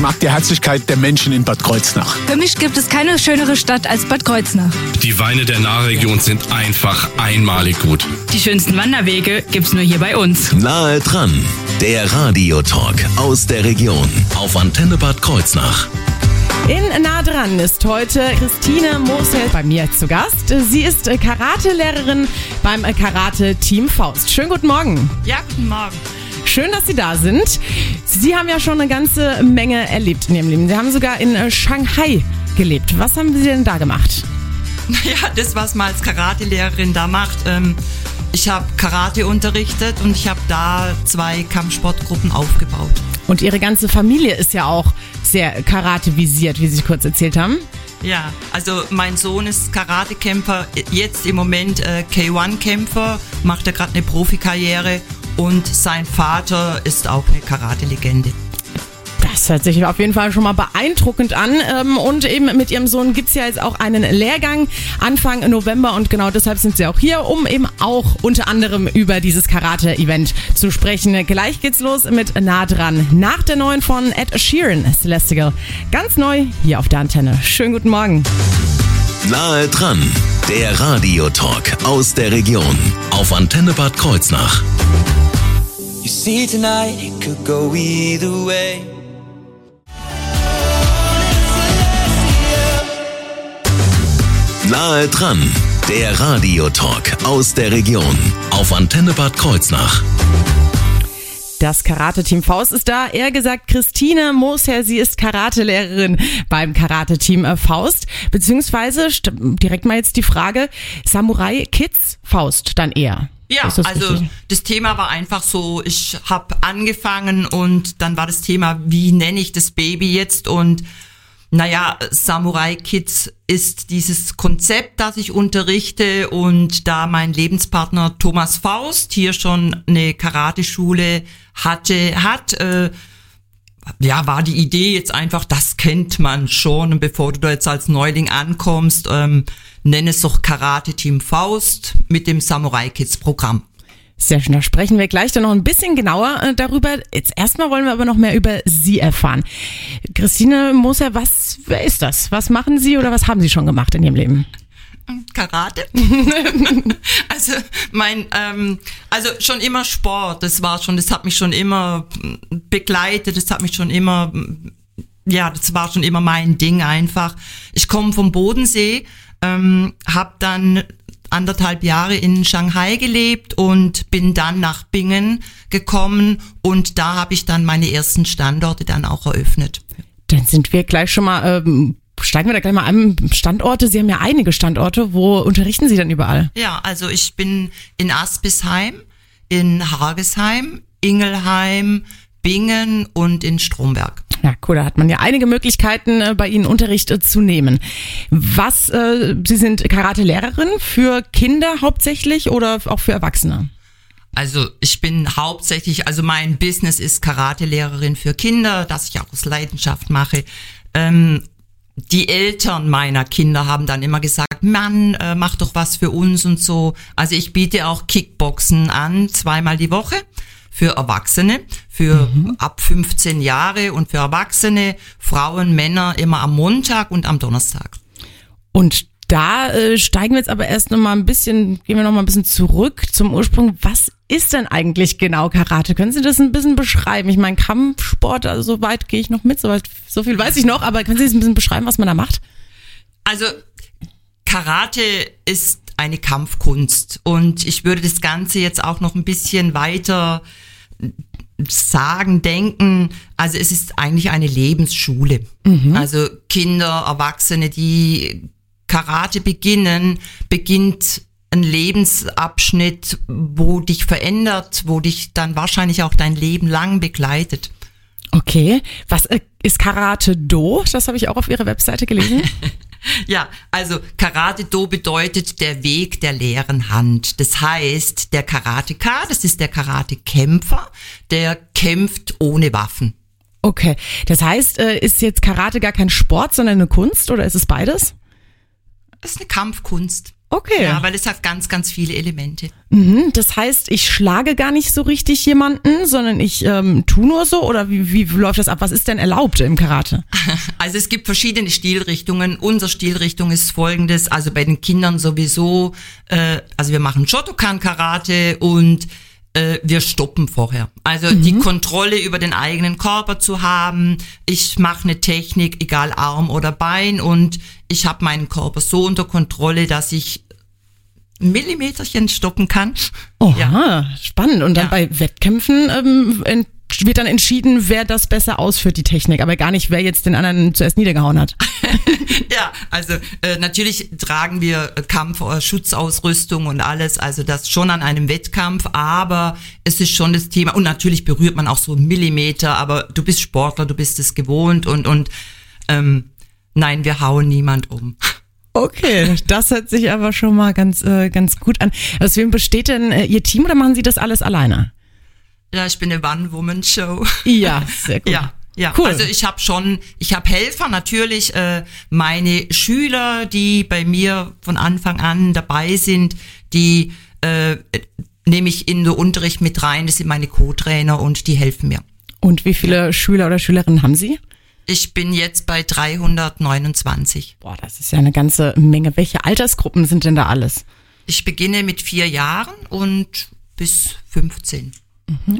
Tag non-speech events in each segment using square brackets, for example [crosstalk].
Ich mag die Herzlichkeit der Menschen in Bad Kreuznach. Für mich gibt es keine schönere Stadt als Bad Kreuznach. Die Weine der Nahregion sind einfach einmalig gut. Die schönsten Wanderwege gibt's nur hier bei uns. Nahe dran, der Radiotalk aus der Region auf Antenne Bad Kreuznach. In Nah dran ist heute Christine Mosel bei mir zu Gast. Sie ist Karate-Lehrerin beim Karate-Team Faust. Schönen guten Morgen. Ja, guten Morgen. Schön, dass Sie da sind. Sie haben ja schon eine ganze Menge erlebt in Ihrem Leben. Sie haben sogar in äh, Shanghai gelebt. Was haben Sie denn da gemacht? [laughs] Naja, das, was man als Karate-Lehrerin da macht. Ähm, ich habe Karate unterrichtet und ich habe da zwei Kampfsportgruppen aufgebaut. Und Ihre ganze Familie ist ja auch sehr Karate-visiert, wie Sie kurz erzählt haben. Ja, also mein Sohn ist Karatekämpfer, jetzt im Moment äh, K1-Kämpfer, macht er gerade eine Profikarriere und sein Vater ist auch eine Karate-Legende. Das hört sich auf jeden Fall schon mal beeindruckend an. Ähm, Und eben mit ihrem Sohn gibt's ja jetzt auch einen Lehrgang Anfang November und genau deshalb sind sie auch hier, um eben auch unter anderem über dieses Karate-Event zu sprechen. Gleich geht's los mit Nah dran. Nach der neuen von Ed Sheeran, Celestial. Ganz neu hier auf der Antenne. Schönen guten Morgen. Nahe dran, der Radiotalk aus der Region auf Antenne Bad Kreuznach. You see tonight it could go either way. Nahe dran, der Radiotalk aus der Region auf Antenne Bad Kreuznach. Das Karate-Team Faust ist da. Eher gesagt Christine Moosherr, sie ist Karatelehrerin beim Karate-Team äh, Faust. Beziehungsweise direkt mal jetzt die Frage, Samurai Kids Faust dann eher. Ja, das also richtig? das Thema war einfach so, ich habe angefangen und dann war das Thema, wie nenne ich das Baby jetzt und naja, Samurai Kids ist dieses Konzept, das ich unterrichte und da mein Lebenspartner Thomas Faust hier schon eine Karateschule hatte, hat, äh, ja, war die Idee jetzt einfach, das kennt man schon bevor du da jetzt als Neuling ankommst, ähm, nenn es doch Karate Team Faust mit dem Samurai Kids Programm. Sehr schön, da sprechen wir gleich dann noch ein bisschen genauer äh, darüber. Jetzt erstmal wollen wir aber noch mehr über Sie erfahren. Christine Moser, was, wer ist das? Was machen Sie oder was haben Sie schon gemacht in Ihrem Leben? Karate. [laughs] [laughs] also mein, ähm, also schon immer Sport. Das war schon, das hat mich schon immer begleitet. Das hat mich schon immer, ja, das war schon immer mein Ding einfach. Ich komme vom Bodensee, ähm, habe dann anderthalb Jahre in Shanghai gelebt und bin dann nach Bingen gekommen und da habe ich dann meine ersten Standorte dann auch eröffnet. Dann sind wir gleich schon mal, ähm, steigen wir da gleich mal an. Standorte, Sie haben ja einige Standorte. Wo unterrichten Sie denn überall? Ja, also ich bin in Aspisheim, in Hagesheim, Ingelheim, Bingen und in Stromberg. Ja, cool, da hat man ja einige Möglichkeiten, äh, bei Ihnen Unterricht äh, zu nehmen. Was, äh, Sie sind Karate-Lehrerin für Kinder hauptsächlich oder auch für Erwachsene? Also ich bin hauptsächlich, also mein Business ist Karate-Lehrerin für Kinder, das ich auch aus Leidenschaft mache. Ähm, die Eltern meiner Kinder haben dann immer gesagt, Mann, äh, mach doch was für uns und so. Also ich biete auch Kickboxen an, zweimal die Woche für Erwachsene, für ab 15 Jahre und für Erwachsene, Frauen, Männer immer am Montag und am Donnerstag. Und da äh, steigen wir jetzt aber erst noch mal ein bisschen, gehen wir noch mal ein bisschen zurück zum Ursprung. Was ist denn eigentlich genau Karate? Können Sie das ein bisschen beschreiben? Ich meine, Kampfsport, also so weit gehe ich noch mit, so, weit, so viel weiß ich noch, aber können Sie das ein bisschen beschreiben, was man da macht? Also Karate ist eine Kampfkunst und ich würde das Ganze jetzt auch noch ein bisschen weiter sagen, denken. Also es ist eigentlich eine Lebensschule. Also Kinder, Erwachsene, die Karate beginnen, beginnt ein Lebensabschnitt, wo dich verändert, wo dich dann wahrscheinlich auch dein Leben lang begleitet. Okay. Was äh, ist Karate Do? Das habe ich auch auf Ihrer Webseite gelesen. [laughs] Ja, also Karate Do bedeutet der Weg der leeren Hand. Das heißt, der Karateka, das ist der Karatekämpfer, der kämpft ohne Waffen. Okay. Das heißt, äh, ist jetzt Karate gar kein Sport, sondern eine Kunst oder ist es beides? Das ist eine Kampfkunst. Okay. Ja, weil es hat ganz, ganz viele Elemente. Mhm, das heißt, ich schlage gar nicht so richtig jemanden, sondern ich ähm, tu nur so oder wie, wie läuft das ab? Was ist denn erlaubt im Karate? [laughs] Also es gibt verschiedene Stilrichtungen. Unsere Stilrichtung ist folgendes, also bei den Kindern sowieso, äh, also wir machen Shotokan Karate und äh, wir stoppen vorher. Also die Kontrolle über den eigenen Körper zu haben. Ich mache eine Technik, egal Arm oder Bein, und ich habe meinen Körper so unter Kontrolle, dass ich Millimeterchen stoppen kann. Oha, Ja. spannend. Und dann Ja. bei Wettkämpfen ähm, wird dann entschieden, wer das besser ausführt, die Technik, aber gar nicht, wer jetzt den anderen zuerst niedergehauen hat. [laughs] Ja, also äh, natürlich tragen wir Kampf äh, Schutzausrüstung und alles, also das schon an einem Wettkampf, aber es ist schon das Thema und natürlich berührt man auch so einen Millimeter, aber du bist Sportler, du bist es gewohnt und und ähm, nein, wir hauen niemand um. Okay, das hört sich aber schon mal ganz, äh, ganz gut an. Aus wem besteht denn äh, Ihr Team oder machen Sie das alles alleine? Ja, ich bin eine One-Woman-Show. Ja, sehr gut. [laughs] Ja, ja. Cool. Also ich habe schon, ich habe Helfer natürlich, äh, meine Schüler, die bei mir von Anfang an dabei sind, die äh, nehme ich in den Unterricht mit rein. Das sind meine Co-Trainer und die helfen mir. Und wie viele Schüler oder Schülerinnen haben Sie? Ich bin jetzt bei 329. Boah, das ist ja eine ganze Menge. Welche Altersgruppen sind denn da alles? Ich beginne mit vier Jahren und bis 15.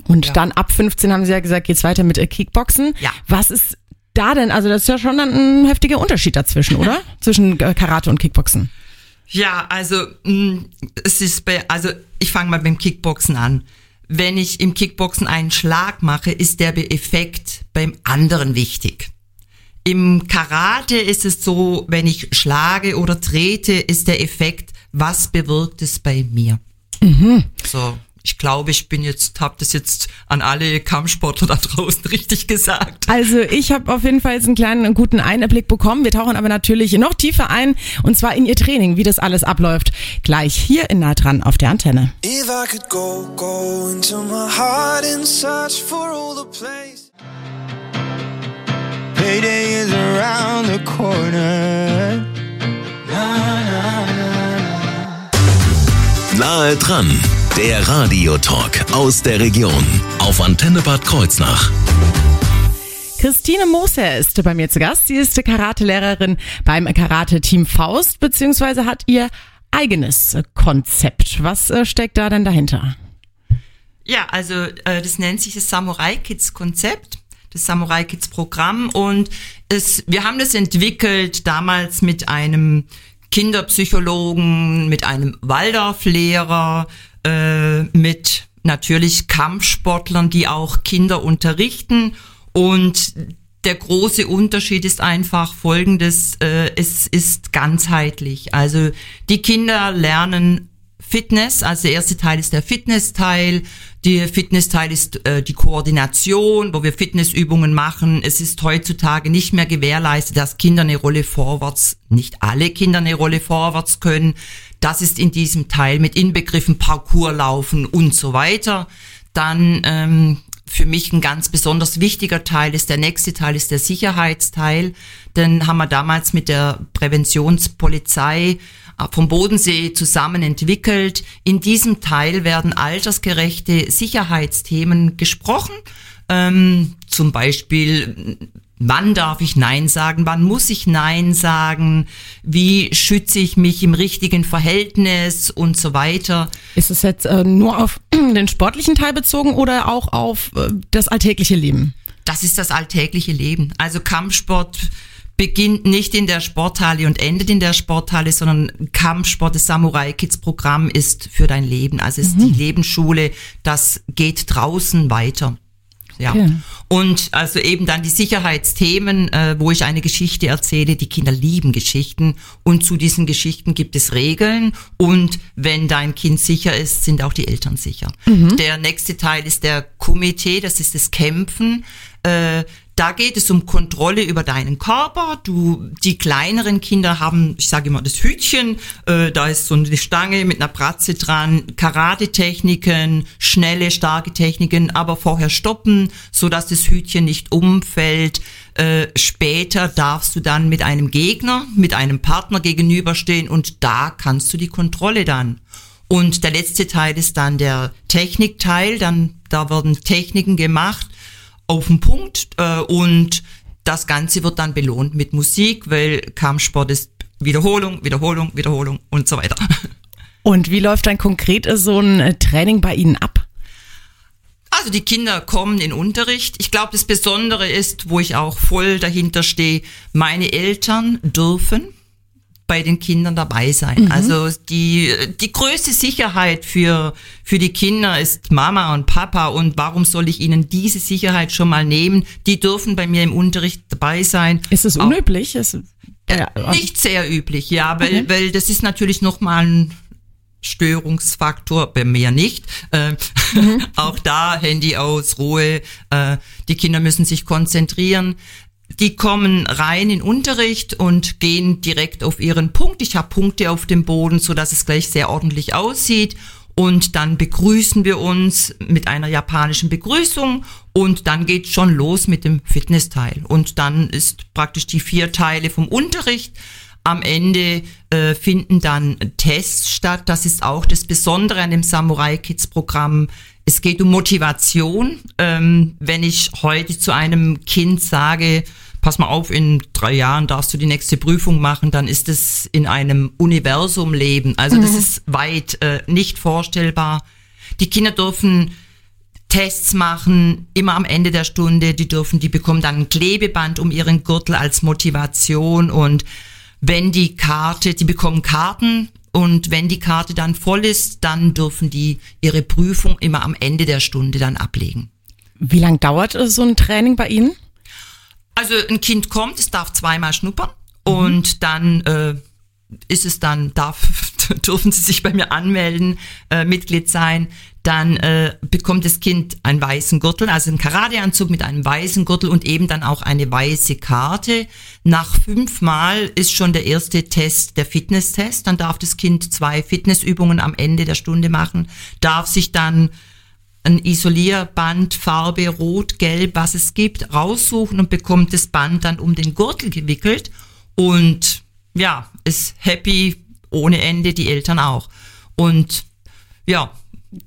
Und dann ab 15 haben Sie ja gesagt, geht's weiter mit äh, Kickboxen. Ja. Was ist da denn? Also das ist ja schon dann ein heftiger Unterschied dazwischen, oder? [laughs] Zwischen äh, Karate und Kickboxen. Ja, also mh, es ist bei, also ich fange mal beim Kickboxen an. Wenn ich im Kickboxen einen Schlag mache, ist der Effekt beim anderen wichtig. Im Karate ist es so, wenn ich schlage oder trete, ist der Effekt, was bewirkt es bei mir? So, ich glaube, ich bin jetzt, habe das jetzt an alle Kampfsportler da draußen [laughs] richtig gesagt. Also ich habe auf jeden Fall jetzt einen kleinen guten Einblick bekommen. Wir tauchen aber natürlich noch tiefer ein und zwar in Ihr Training, wie das alles abläuft. Gleich hier in nah dran auf der Antenne. Go, go. Payday is around the corner. Nahe dran, der Radiotalk aus der Region auf Antenne Bad Kreuznach. Christine Moser ist bei mir zu Gast. Sie ist Karate-Lehrerin beim Karate-Team Faust, beziehungsweise hat ihr eigenes Konzept. Was äh, steckt da denn dahinter? Ja, also äh, das nennt sich das Samurai Kids Konzept, das Samurai Kids Programm und es, wir haben das entwickelt damals mit einem Kinderpsychologen, mit einem Waldorflehrer, äh, mit natürlich Kampfsportlern, die auch Kinder unterrichten und der große Unterschied ist einfach folgendes, äh, es ist ganzheitlich. Also die Kinder lernen Fitness, also der erste Teil ist der Fitnessteil. Der Fitnessteil ist äh, die Koordination, wo wir Fitnessübungen machen. Es ist heutzutage nicht mehr gewährleistet, dass Kinder eine Rolle vorwärts, nicht alle Kinder eine Rolle vorwärts können. Das ist in diesem Teil mit inbegriffen Parcours laufen und so weiter. Dann ähm, für mich ein ganz besonders wichtiger Teil ist, der nächste Teil ist der Sicherheitsteil. Den haben wir damals mit der Präventionspolizei äh, vom Bodensee zusammen entwickelt. In diesem Teil werden altersgerechte Sicherheitsthemen gesprochen. Ähm, zum Beispiel, wann darf ich Nein sagen, wann muss ich Nein sagen, wie schütze ich mich im richtigen Verhältnis und so weiter. Ist es jetzt äh, nur auf [clears throat] den sportlichen Teil bezogen oder auch auf äh, das alltägliche Leben? Das ist das alltägliche Leben. Also Kampfsport beginnt nicht in der Sporthalle und endet in der Sporthalle, sondern Kampfsport, das Samurai Kids Programm ist für dein Leben. Also es ist die Lebensschule, das geht draußen weiter. Ja. Okay. Und also eben dann die Sicherheitsthemen, äh, wo ich eine Geschichte erzähle. Die Kinder lieben Geschichten und zu diesen Geschichten gibt es Regeln. Und wenn dein Kind sicher ist, sind auch die Eltern sicher. Der nächste Teil ist der Komitee, das ist das Kämpfen. Äh, Da geht es um Kontrolle über deinen Körper. Du, die kleineren Kinder haben, ich sage immer, das Hütchen. Äh, da ist so eine Stange mit einer Pratze dran. Karate-Techniken, schnelle, starke Techniken, aber vorher stoppen, so dass das Hütchen nicht umfällt. Äh, später darfst du dann mit einem Gegner, mit einem Partner gegenüberstehen und da kannst du die Kontrolle dann. Und der letzte Teil ist dann der Technikteil. Dann da werden Techniken gemacht auf den Punkt äh, und das Ganze wird dann belohnt mit Musik, weil Kampfsport ist Wiederholung, Wiederholung, Wiederholung und so weiter. [laughs] Und wie läuft dann konkret so ein äh, Training bei Ihnen ab? Also die Kinder kommen in Unterricht. Ich glaube, das Besondere ist, wo ich auch voll dahinter stehe, meine Eltern dürfen bei den Kindern dabei sein. Mhm. Also die, die größte Sicherheit für, für die Kinder ist Mama und Papa. Und warum soll ich ihnen diese Sicherheit schon mal nehmen? Die dürfen bei mir im Unterricht dabei sein. Ist es unüblich? Ist, äh, nicht sehr üblich, ja, weil, okay. weil das ist natürlich nochmal ein Störungsfaktor, bei mir nicht. Äh, mhm. [laughs] auch da Handy aus, Ruhe. Äh, die Kinder müssen sich konzentrieren. Die kommen rein in Unterricht und gehen direkt auf ihren Punkt. Ich habe Punkte auf dem Boden, so dass es gleich sehr ordentlich aussieht. Und dann begrüßen wir uns mit einer japanischen Begrüßung und dann geht schon los mit dem Fitnessteil. Und dann ist praktisch die vier Teile vom Unterricht. Am Ende äh, finden dann Tests statt. Das ist auch das Besondere an dem Samurai Kids Programm. Es geht um Motivation. Ähm, wenn ich heute zu einem Kind sage, pass mal auf, in drei Jahren darfst du die nächste Prüfung machen, dann ist es in einem Universum leben. Also mhm. das ist weit äh, nicht vorstellbar. Die Kinder dürfen Tests machen, immer am Ende der Stunde, die dürfen, die bekommen dann ein Klebeband um ihren Gürtel als Motivation und wenn die Karte, die bekommen Karten und wenn die Karte dann voll ist, dann dürfen die ihre Prüfung immer am Ende der Stunde dann ablegen. Wie lang dauert so ein Training bei Ihnen? Also ein Kind kommt, es darf zweimal schnuppern mhm. und dann äh, ist es dann, darf, [laughs] dürfen sie sich bei mir anmelden, äh, Mitglied sein. Dann äh, bekommt das Kind einen weißen Gürtel, also einen Karateanzug mit einem weißen Gürtel und eben dann auch eine weiße Karte. Nach fünfmal ist schon der erste Test der Fitnesstest. Dann darf das Kind zwei Fitnessübungen am Ende der Stunde machen, darf sich dann ein Isolierband, Farbe Rot, Gelb, was es gibt, raussuchen und bekommt das Band dann um den Gürtel gewickelt und ja, ist happy ohne Ende, die Eltern auch. Und ja,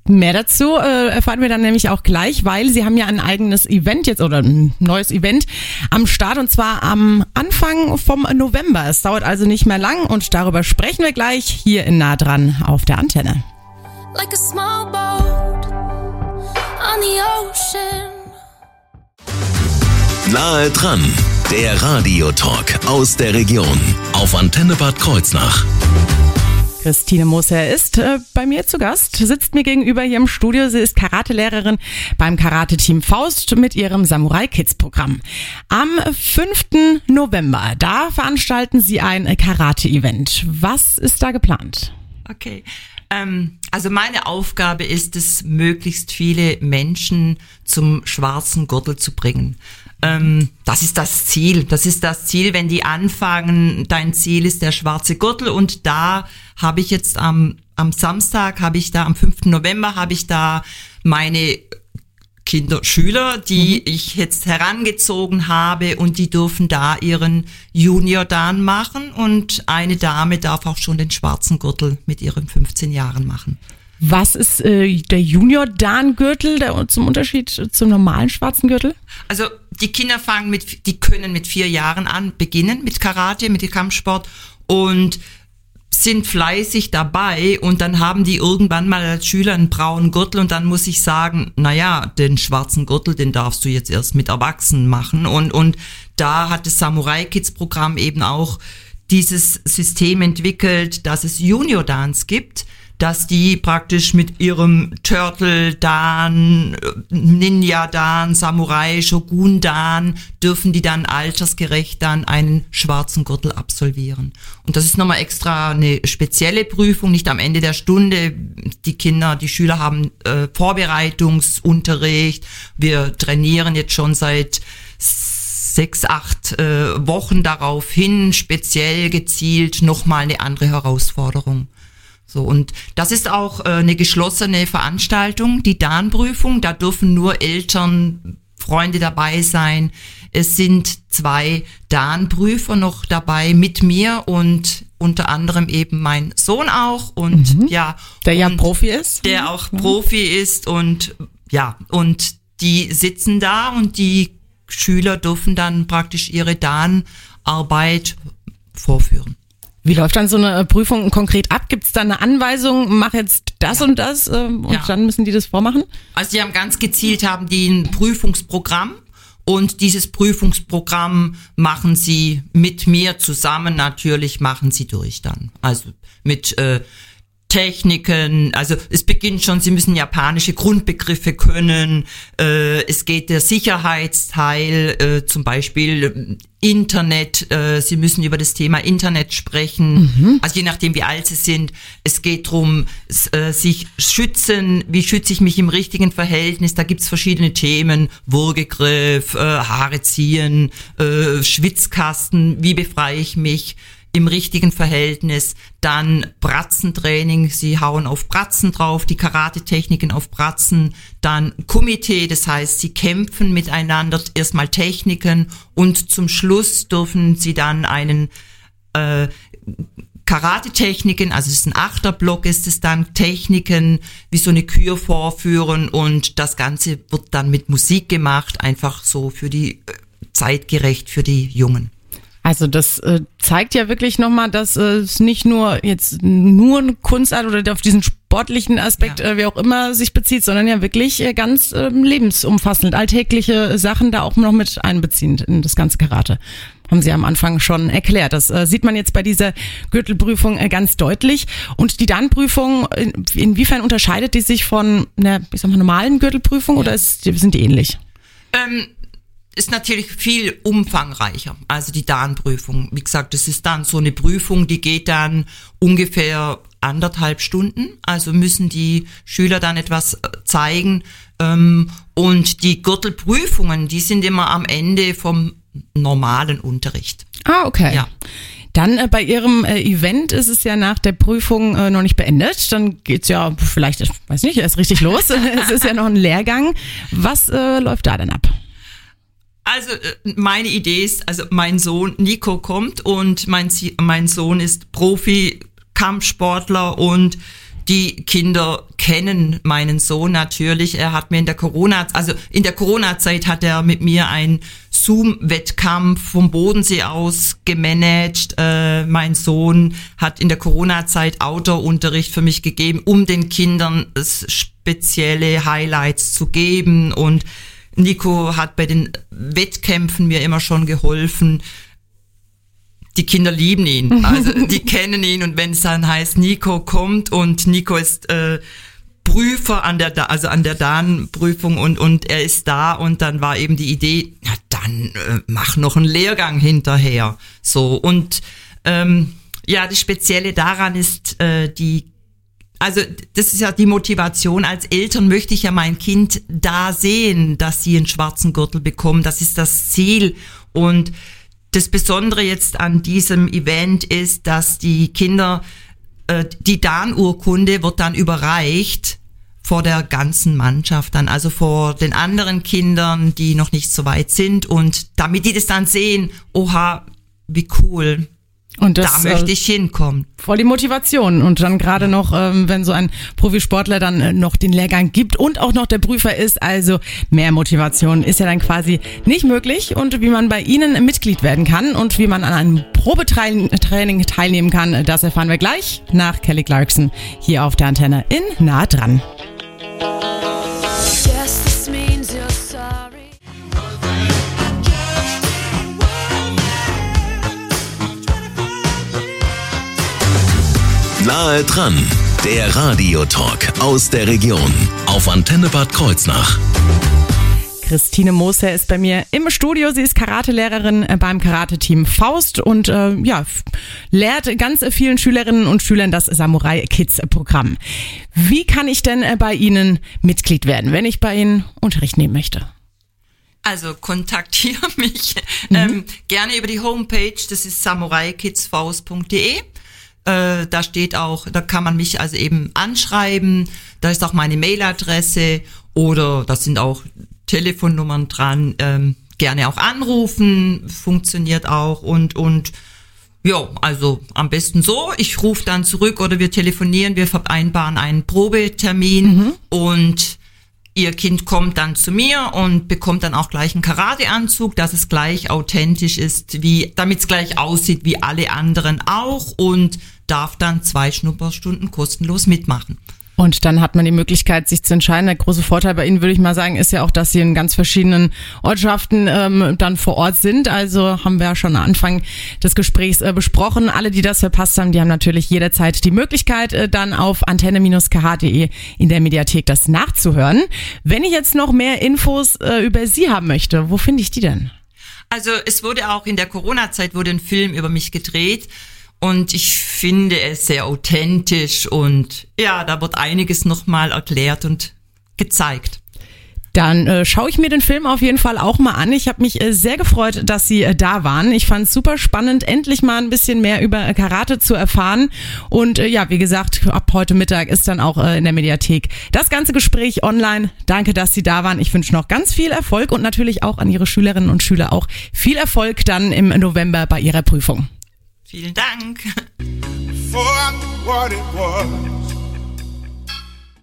Mehr dazu äh, erfahren wir dann nämlich auch gleich, weil Sie haben ja ein eigenes Event jetzt oder ein neues Event am Start und zwar am Anfang vom November. Es dauert also nicht mehr lang und darüber sprechen wir gleich hier in nah dran auf der Antenne. Like Nahe dran, der Radiotalk aus der Region auf Antenne Bad Kreuznach. Christine Moser ist äh, bei mir zu Gast, sitzt mir gegenüber hier im Studio. Sie ist Karatelehrerin beim Karate-Team Faust mit ihrem Samurai Kids Programm. Am 5. November, da veranstalten Sie ein Karate-Event. Was ist da geplant? Okay. Ähm, also meine Aufgabe ist es, möglichst viele Menschen zum schwarzen Gürtel zu bringen. Ähm, das ist das Ziel. Das ist das Ziel, wenn die anfangen, dein Ziel ist der schwarze Gürtel und da habe ich jetzt am, am Samstag, habe ich da, am 5. November habe ich da meine Kinder, Schüler, die mhm. ich jetzt herangezogen habe und die dürfen da ihren Junior Dan machen und eine Dame darf auch schon den schwarzen Gürtel mit ihren 15 Jahren machen. Was ist äh, der Junior Dan Gürtel der, zum Unterschied zum normalen schwarzen Gürtel? Also die Kinder fangen mit, die können mit vier Jahren an beginnen mit Karate, mit dem Kampfsport und sind fleißig dabei und dann haben die irgendwann mal als Schüler einen braunen Gürtel und dann muss ich sagen, naja, den schwarzen Gürtel, den darfst du jetzt erst mit Erwachsenen machen. Und, und da hat das Samurai Kids Programm eben auch dieses System entwickelt, dass es Junior Dance gibt, dass die praktisch mit ihrem Turtle Dan, Ninja Dan, Samurai, Shogun Dan, dürfen die dann altersgerecht dann einen schwarzen Gürtel absolvieren. Und das ist nochmal extra eine spezielle Prüfung, nicht am Ende der Stunde. Die Kinder, die Schüler haben äh, Vorbereitungsunterricht. Wir trainieren jetzt schon seit sechs, acht äh, Wochen darauf hin, speziell gezielt, nochmal eine andere Herausforderung. So, und das ist auch äh, eine geschlossene Veranstaltung, die DAN-Prüfung. Da dürfen nur Eltern, Freunde dabei sein. Es sind zwei DAN-Prüfer noch dabei mit mir und unter anderem eben mein Sohn auch und ja. Der ja Profi ist. Der auch Profi ist und ja, und die sitzen da und die Schüler dürfen dann praktisch ihre DAN-Arbeit vorführen. Wie läuft dann so eine Prüfung konkret ab? Gibt es da eine Anweisung, mach jetzt das und das ähm, und Ja. dann müssen die das vormachen? Also die haben ganz gezielt haben die ein Prüfungsprogramm und dieses Prüfungsprogramm machen sie mit mir zusammen natürlich machen sie durch dann. Also mit äh, Techniken, also es beginnt schon, sie müssen japanische Grundbegriffe können, äh, es geht der Sicherheitsteil, äh, zum Beispiel äh, Internet, äh, sie müssen über das Thema Internet sprechen, also je nachdem wie alt sie sind, es geht drum äh, sich schützen, wie schütze ich mich im richtigen Verhältnis, da gibt's verschiedene Themen, Würgegriff, äh, Haare ziehen, äh, Schwitzkasten, wie befreie ich mich, im richtigen Verhältnis, dann Bratzentraining, sie hauen auf Bratzen drauf, die Karate-Techniken auf Bratzen, dann Kumite, das heißt, sie kämpfen miteinander, erstmal Techniken und zum Schluss dürfen sie dann einen äh, Karate-Techniken, also es ist ein Achterblock, ist es dann Techniken wie so eine Kür vorführen und das Ganze wird dann mit Musik gemacht, einfach so für die äh, zeitgerecht für die Jungen. Also das äh, zeigt ja wirklich nochmal, dass äh, es nicht nur jetzt nur eine Kunstart oder auf diesen sportlichen Aspekt, Ja. äh, wie auch immer, sich bezieht, sondern ja wirklich äh, ganz ähm, lebensumfassend, alltägliche Sachen da auch noch mit einbeziehend in das ganze Karate. Haben Sie am Anfang schon erklärt. Das äh, sieht man jetzt bei dieser Gürtelprüfung äh, ganz deutlich. Und die Dan-Prüfung, in, inwiefern unterscheidet die sich von einer, ich sag mal, normalen Gürtelprüfung oder ist, sind die ähnlich? Ähm, ist natürlich viel umfangreicher. Also die DAN-Prüfung. Wie gesagt, das ist dann so eine Prüfung, die geht dann ungefähr anderthalb Stunden. Also müssen die Schüler dann etwas äh, zeigen. Ähm, und die Gürtelprüfungen, die sind immer am Ende vom normalen Unterricht. Ah, okay. Ja. Dann äh, bei Ihrem äh, Event ist es ja nach der Prüfung äh, noch nicht beendet. Dann geht's ja vielleicht, ich weiß nicht, erst richtig los. [laughs] es ist ja noch ein Lehrgang. Was äh, läuft da denn ab? Also äh, meine Idee ist, also mein Sohn Nico kommt und mein, mein Sohn ist Profi, Kampfsportler und die Kinder kennen meinen Sohn natürlich. Er hat mir in der Corona, also in der Corona-Zeit hat er mit mir einen Zoom-Wettkampf vom Bodensee aus gemanagt. Äh, mein Sohn hat in der Corona-Zeit Outdoor-Unterricht für mich gegeben, um den Kindern spezielle Highlights zu geben und Nico hat bei den Wettkämpfen mir immer schon geholfen. Die Kinder lieben ihn, [laughs] also die kennen ihn. Und wenn es dann heißt, Nico kommt und Nico ist äh, Prüfer an der, also an der Dan-Prüfung und und er ist da und dann war eben die Idee, na dann äh, mach noch einen Lehrgang hinterher, so und ähm, ja, das Spezielle daran ist äh, die also das ist ja die Motivation. Als Eltern möchte ich ja mein Kind da sehen, dass sie einen schwarzen Gürtel bekommen. Das ist das Ziel. Und das Besondere jetzt an diesem Event ist, dass die Kinder, äh, die Dan-Urkunde wird dann überreicht vor der ganzen Mannschaft dann, also vor den anderen Kindern, die noch nicht so weit sind. Und damit die das dann sehen, oha, wie cool, Und das da möchte äh, ich hinkommen. voll die Motivation. Und dann gerade noch, ähm, wenn so ein Profisportler dann äh, noch den Lehrgang gibt und auch noch der Prüfer ist, also mehr Motivation ist ja dann quasi nicht möglich. Und wie man bei Ihnen Mitglied werden kann und wie man an einem Probetraining teilnehmen kann, das erfahren wir gleich nach Kelly Clarkson hier auf der Antenne in Nah dran. Nahe dran, der Radiotalk aus der Region auf Antenne Bad Kreuznach. Christine Moser ist bei mir im Studio. Sie ist Karatelehrerin äh, beim Karate-Team Faust und äh, ja, lehrt ganz äh, vielen Schülerinnen und Schülern das Samurai Kids Programm. Wie kann ich denn äh, bei Ihnen Mitglied werden, wenn ich bei Ihnen Unterricht nehmen möchte? Also kontaktiere [laughs] mich ähm, gerne über die Homepage, das ist samuraikidsfaust.de. Äh, da steht auch, da kann man mich also eben anschreiben, da ist auch meine Mailadresse oder da sind auch Telefonnummern dran. Ähm, gerne auch anrufen, funktioniert auch und und ja, also am besten so. Ich rufe dann zurück oder wir telefonieren, wir vereinbaren einen Probetermin und ihr Kind kommt dann zu mir und bekommt dann auch gleich einen Karateanzug, dass es gleich authentisch ist, wie, damit es gleich aussieht wie alle anderen auch und darf dann zwei Schnupperstunden kostenlos mitmachen. Und dann hat man die Möglichkeit, sich zu entscheiden. Der große Vorteil bei Ihnen, würde ich mal sagen, ist ja auch, dass Sie in ganz verschiedenen Ortschaften ähm, dann vor Ort sind. Also haben wir ja schon am Anfang des Gesprächs äh, besprochen. Alle, die das verpasst haben, die haben natürlich jederzeit die Möglichkeit, äh, dann auf antenne-kh.de in der Mediathek das nachzuhören. Wenn ich jetzt noch mehr Infos äh, über Sie haben möchte, wo finde ich die denn? Also es wurde auch in der Corona-Zeit wurde ein Film über mich gedreht und ich finde es sehr authentisch und ja, da wird einiges nochmal erklärt und gezeigt. Dann äh, schaue ich mir den Film auf jeden Fall auch mal an. Ich habe mich äh, sehr gefreut, dass Sie äh, da waren. Ich fand es super spannend, endlich mal ein bisschen mehr über äh, Karate zu erfahren. Und äh, ja, wie gesagt, ab heute Mittag ist dann auch äh, in der Mediathek das ganze Gespräch online. Danke, dass Sie da waren. Ich wünsche noch ganz viel Erfolg und natürlich auch an Ihre Schülerinnen und Schüler auch viel Erfolg dann im November bei Ihrer Prüfung. Vielen Dank.